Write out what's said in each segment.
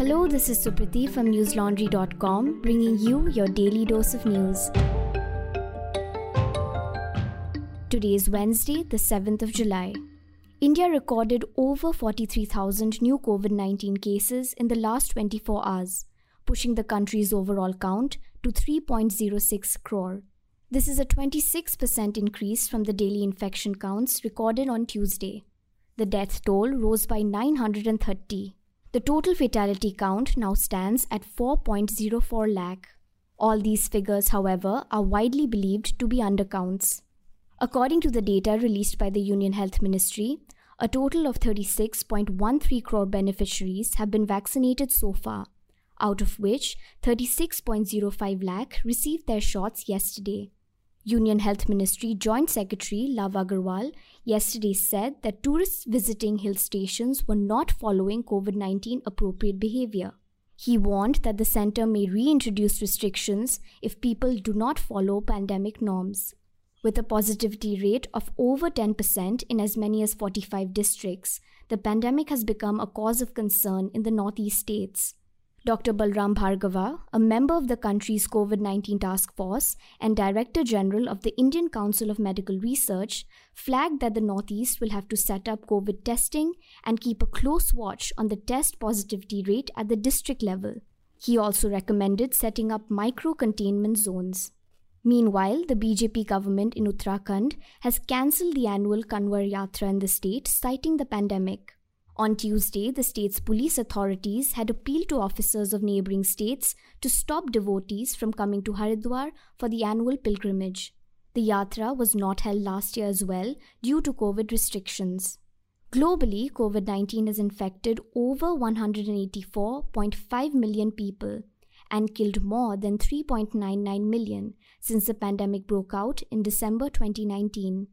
Hello, this is Supriti from newslaundry.com bringing you your daily dose of news. Today is Wednesday, the 7th of July. India recorded over 43,000 new COVID 19 cases in the last 24 hours, pushing the country's overall count to 3.06 crore. This is a 26% increase from the daily infection counts recorded on Tuesday. The death toll rose by 930. The total fatality count now stands at 4.04 lakh. All these figures, however, are widely believed to be undercounts. According to the data released by the Union Health Ministry, a total of 36.13 crore beneficiaries have been vaccinated so far, out of which 36.05 lakh received their shots yesterday. Union Health Ministry Joint Secretary Lav Agarwal yesterday said that tourists visiting hill stations were not following COVID 19 appropriate behavior. He warned that the center may reintroduce restrictions if people do not follow pandemic norms. With a positivity rate of over 10% in as many as 45 districts, the pandemic has become a cause of concern in the northeast states. Dr. Balram Bhargava, a member of the country's COVID 19 task force and Director General of the Indian Council of Medical Research, flagged that the Northeast will have to set up COVID testing and keep a close watch on the test positivity rate at the district level. He also recommended setting up micro containment zones. Meanwhile, the BJP government in Uttarakhand has cancelled the annual Kanwar Yatra in the state, citing the pandemic. On Tuesday, the state's police authorities had appealed to officers of neighboring states to stop devotees from coming to Haridwar for the annual pilgrimage. The yatra was not held last year as well due to COVID restrictions. Globally, COVID 19 has infected over 184.5 million people and killed more than 3.99 million since the pandemic broke out in December 2019.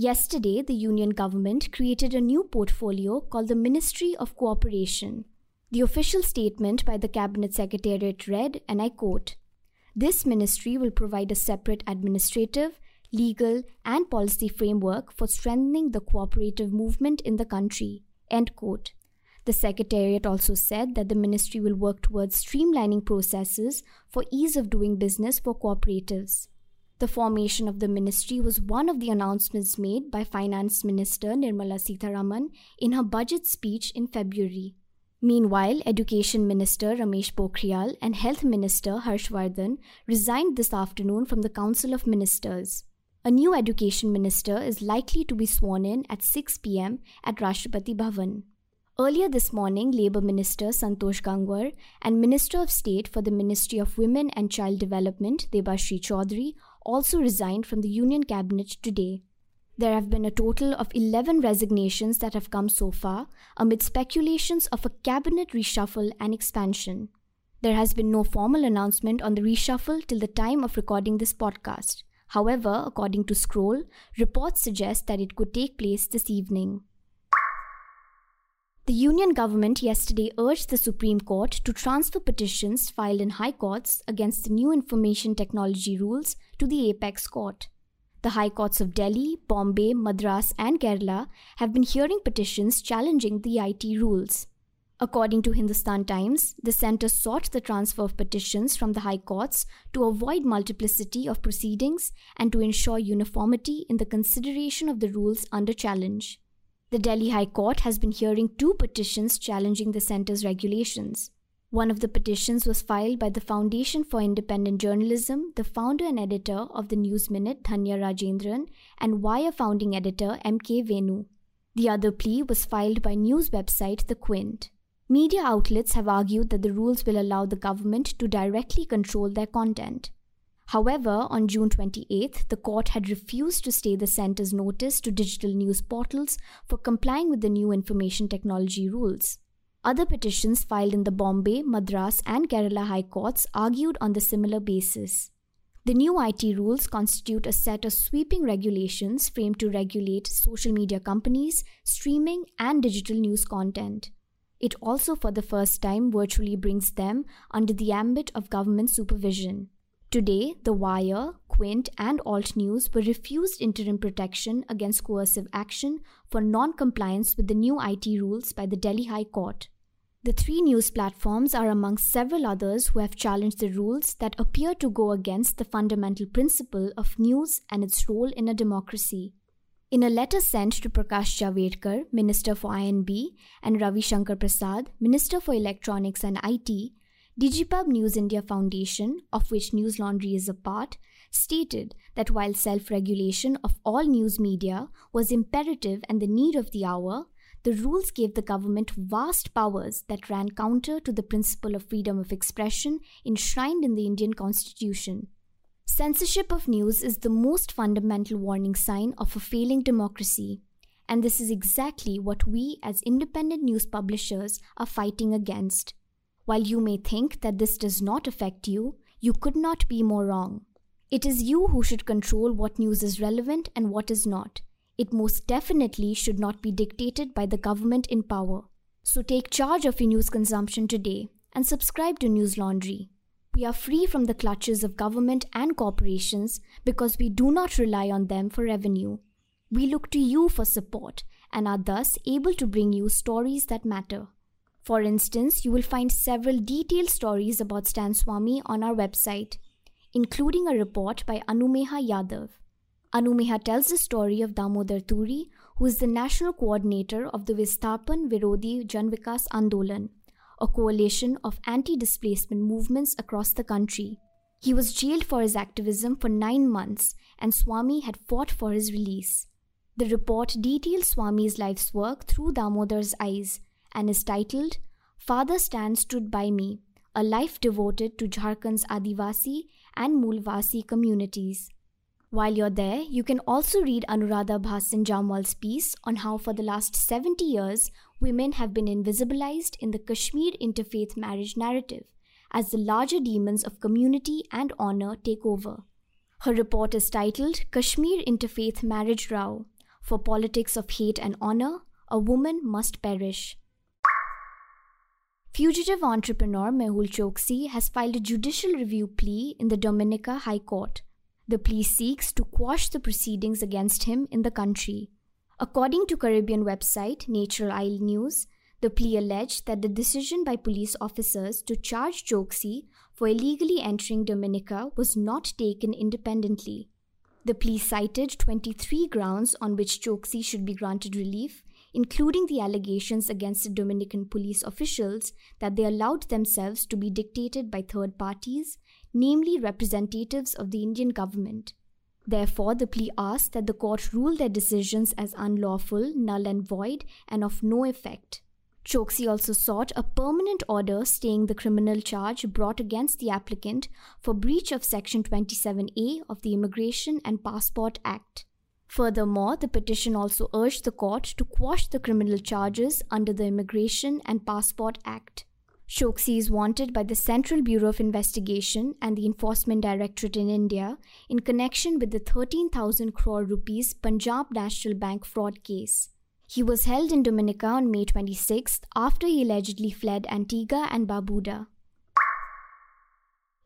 Yesterday, the Union government created a new portfolio called the Ministry of Cooperation. The official statement by the Cabinet Secretariat read, and I quote This ministry will provide a separate administrative, legal, and policy framework for strengthening the cooperative movement in the country. End quote. The Secretariat also said that the ministry will work towards streamlining processes for ease of doing business for cooperatives. The formation of the ministry was one of the announcements made by Finance Minister Nirmala Sitharaman in her budget speech in February. Meanwhile, Education Minister Ramesh Pokhriyal and Health Minister Harshvardhan resigned this afternoon from the Council of Ministers. A new Education Minister is likely to be sworn in at 6 pm at Rashtrapati Bhavan. Earlier this morning, Labour Minister Santosh Gangwar and Minister of State for the Ministry of Women and Child Development Debashri Chaudhary also resigned from the Union Cabinet today. There have been a total of 11 resignations that have come so far, amid speculations of a cabinet reshuffle and expansion. There has been no formal announcement on the reshuffle till the time of recording this podcast. However, according to Scroll, reports suggest that it could take place this evening. The Union government yesterday urged the Supreme Court to transfer petitions filed in high courts against the new information technology rules to the apex court. The high courts of Delhi, Bombay, Madras, and Kerala have been hearing petitions challenging the IT rules. According to Hindustan Times, the centre sought the transfer of petitions from the high courts to avoid multiplicity of proceedings and to ensure uniformity in the consideration of the rules under challenge. The Delhi High Court has been hearing two petitions challenging the centre's regulations. One of the petitions was filed by the Foundation for Independent Journalism, the founder and editor of the News Minute, Dhanya Rajendran, and Wire founding editor M.K. Venu. The other plea was filed by news website The Quint. Media outlets have argued that the rules will allow the government to directly control their content. However, on June 28th, the court had refused to stay the centre's notice to digital news portals for complying with the new information technology rules. Other petitions filed in the Bombay, Madras, and Kerala High Courts argued on the similar basis. The new IT rules constitute a set of sweeping regulations framed to regulate social media companies, streaming, and digital news content. It also, for the first time, virtually brings them under the ambit of government supervision. Today, The Wire, Quint, and Alt News were refused interim protection against coercive action for non compliance with the new IT rules by the Delhi High Court. The three news platforms are among several others who have challenged the rules that appear to go against the fundamental principle of news and its role in a democracy. In a letter sent to Prakash Javadekar, Minister for INB, and Ravi Shankar Prasad, Minister for Electronics and IT, Digipub News India Foundation, of which News Laundry is a part, stated that while self regulation of all news media was imperative and the need of the hour, the rules gave the government vast powers that ran counter to the principle of freedom of expression enshrined in the Indian Constitution. Censorship of news is the most fundamental warning sign of a failing democracy, and this is exactly what we as independent news publishers are fighting against. While you may think that this does not affect you, you could not be more wrong. It is you who should control what news is relevant and what is not. It most definitely should not be dictated by the government in power. So take charge of your news consumption today and subscribe to News Laundry. We are free from the clutches of government and corporations because we do not rely on them for revenue. We look to you for support and are thus able to bring you stories that matter. For instance, you will find several detailed stories about Stan Swamy on our website, including a report by Anumeha Yadav. Anumeha tells the story of Damodar Turi, who is the national coordinator of the Visthapan Virodi Janvikas Andolan, a coalition of anti displacement movements across the country. He was jailed for his activism for nine months, and Swamy had fought for his release. The report details Swamy's life's work through Damodar's eyes and is titled Father Stan Stood By Me, a life devoted to Jharkhand's Adivasi and Mulvasi communities. While you're there, you can also read Anuradha Bhasin Jamwal's piece on how, for the last 70 years, women have been invisibilized in the Kashmir interfaith marriage narrative as the larger demons of community and honor take over. Her report is titled Kashmir Interfaith Marriage Row For Politics of Hate and Honor, a Woman Must Perish. Fugitive entrepreneur Mehul Choksi has filed a judicial review plea in the Dominica High Court. The plea seeks to quash the proceedings against him in the country. According to Caribbean website Nature Isle News, the plea alleged that the decision by police officers to charge Choksi for illegally entering Dominica was not taken independently. The plea cited 23 grounds on which Choksi should be granted relief, including the allegations against the Dominican police officials that they allowed themselves to be dictated by third parties, namely representatives of the Indian government. Therefore, the plea asked that the court rule their decisions as unlawful, null and void, and of no effect. Choksi also sought a permanent order staying the criminal charge brought against the applicant for breach of Section 27A of the Immigration and Passport Act. Furthermore, the petition also urged the court to quash the criminal charges under the Immigration and Passport Act. Choksi is wanted by the Central Bureau of Investigation and the Enforcement Directorate in India in connection with the 13,000 crore rupees Punjab National Bank fraud case. He was held in Dominica on May 26th after he allegedly fled Antigua and Barbuda.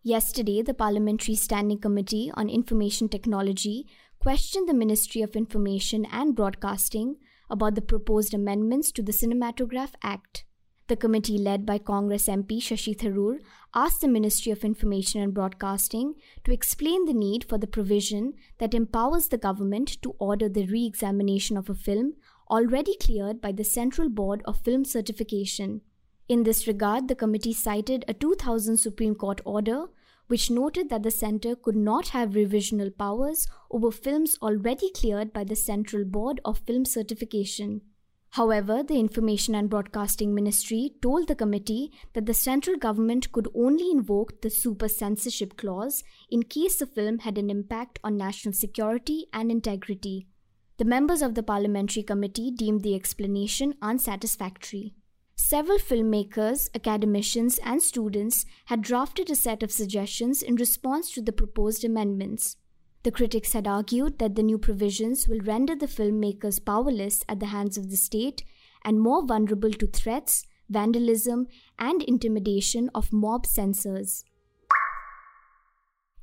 Yesterday, the Parliamentary Standing Committee on Information Technology questioned the Ministry of Information and Broadcasting about the proposed amendments to the Cinematograph Act. The committee, led by Congress MP Shashi Tharoor, asked the Ministry of Information and Broadcasting to explain the need for the provision that empowers the government to order the re examination of a film already cleared by the Central Board of Film Certification. In this regard, the committee cited a 2000 Supreme Court order which noted that the Centre could not have revisional powers over films already cleared by the Central Board of Film Certification. However, the Information and Broadcasting Ministry told the committee that the central government could only invoke the super censorship clause in case the film had an impact on national security and integrity. The members of the parliamentary committee deemed the explanation unsatisfactory. Several filmmakers, academicians, and students had drafted a set of suggestions in response to the proposed amendments. The critics had argued that the new provisions will render the filmmakers powerless at the hands of the state and more vulnerable to threats, vandalism, and intimidation of mob censors.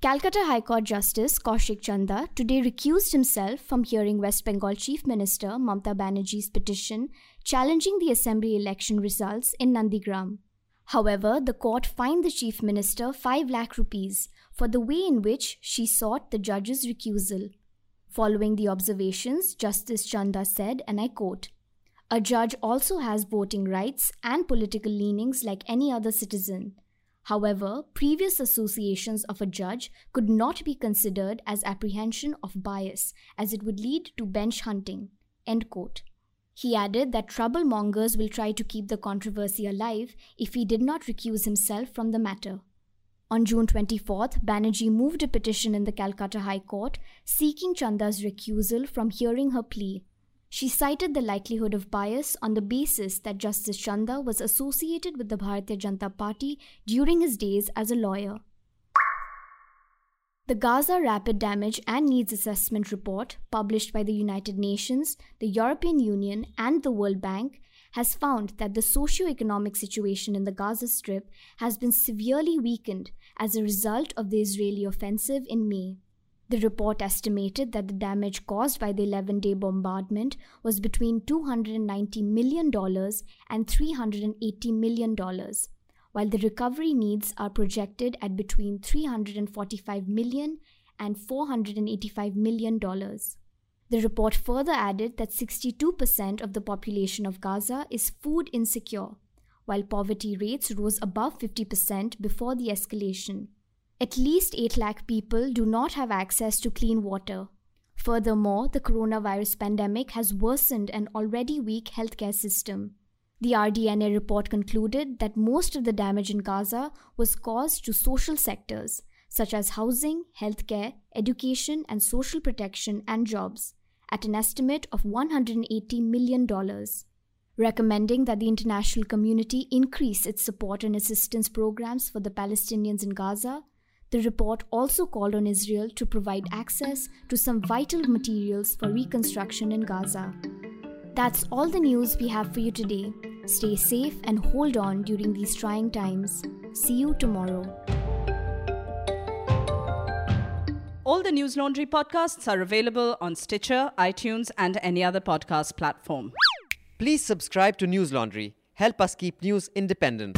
Calcutta High Court Justice Kaushik Chanda today recused himself from hearing West Bengal Chief Minister Mamta Banerjee's petition challenging the assembly election results in Nandigram. However, the court fined the Chief Minister 5 lakh rupees for the way in which she sought the judge's recusal. Following the observations, Justice Chanda said, and I quote, A judge also has voting rights and political leanings like any other citizen. However, previous associations of a judge could not be considered as apprehension of bias, as it would lead to bench hunting. End quote. He added that troublemongers will try to keep the controversy alive if he did not recuse himself from the matter. On June 24th, Banerjee moved a petition in the Calcutta High Court seeking Chanda's recusal from hearing her plea she cited the likelihood of bias on the basis that Justice Chanda was associated with the Bharatiya Janata Party during his days as a lawyer. The Gaza Rapid Damage and Needs Assessment Report, published by the United Nations, the European Union, and the World Bank, has found that the socio-economic situation in the Gaza Strip has been severely weakened as a result of the Israeli offensive in May. The report estimated that the damage caused by the 11 day bombardment was between $290 million and $380 million, while the recovery needs are projected at between $345 million and $485 million. The report further added that 62% of the population of Gaza is food insecure, while poverty rates rose above 50% before the escalation. At least 8 lakh people do not have access to clean water. Furthermore, the coronavirus pandemic has worsened an already weak healthcare system. The RDNA report concluded that most of the damage in Gaza was caused to social sectors such as housing, healthcare, education, and social protection and jobs, at an estimate of $180 million. Recommending that the international community increase its support and assistance programs for the Palestinians in Gaza, the report also called on Israel to provide access to some vital materials for reconstruction in Gaza. That's all the news we have for you today. Stay safe and hold on during these trying times. See you tomorrow. All the News Laundry podcasts are available on Stitcher, iTunes, and any other podcast platform. Please subscribe to News Laundry. Help us keep news independent.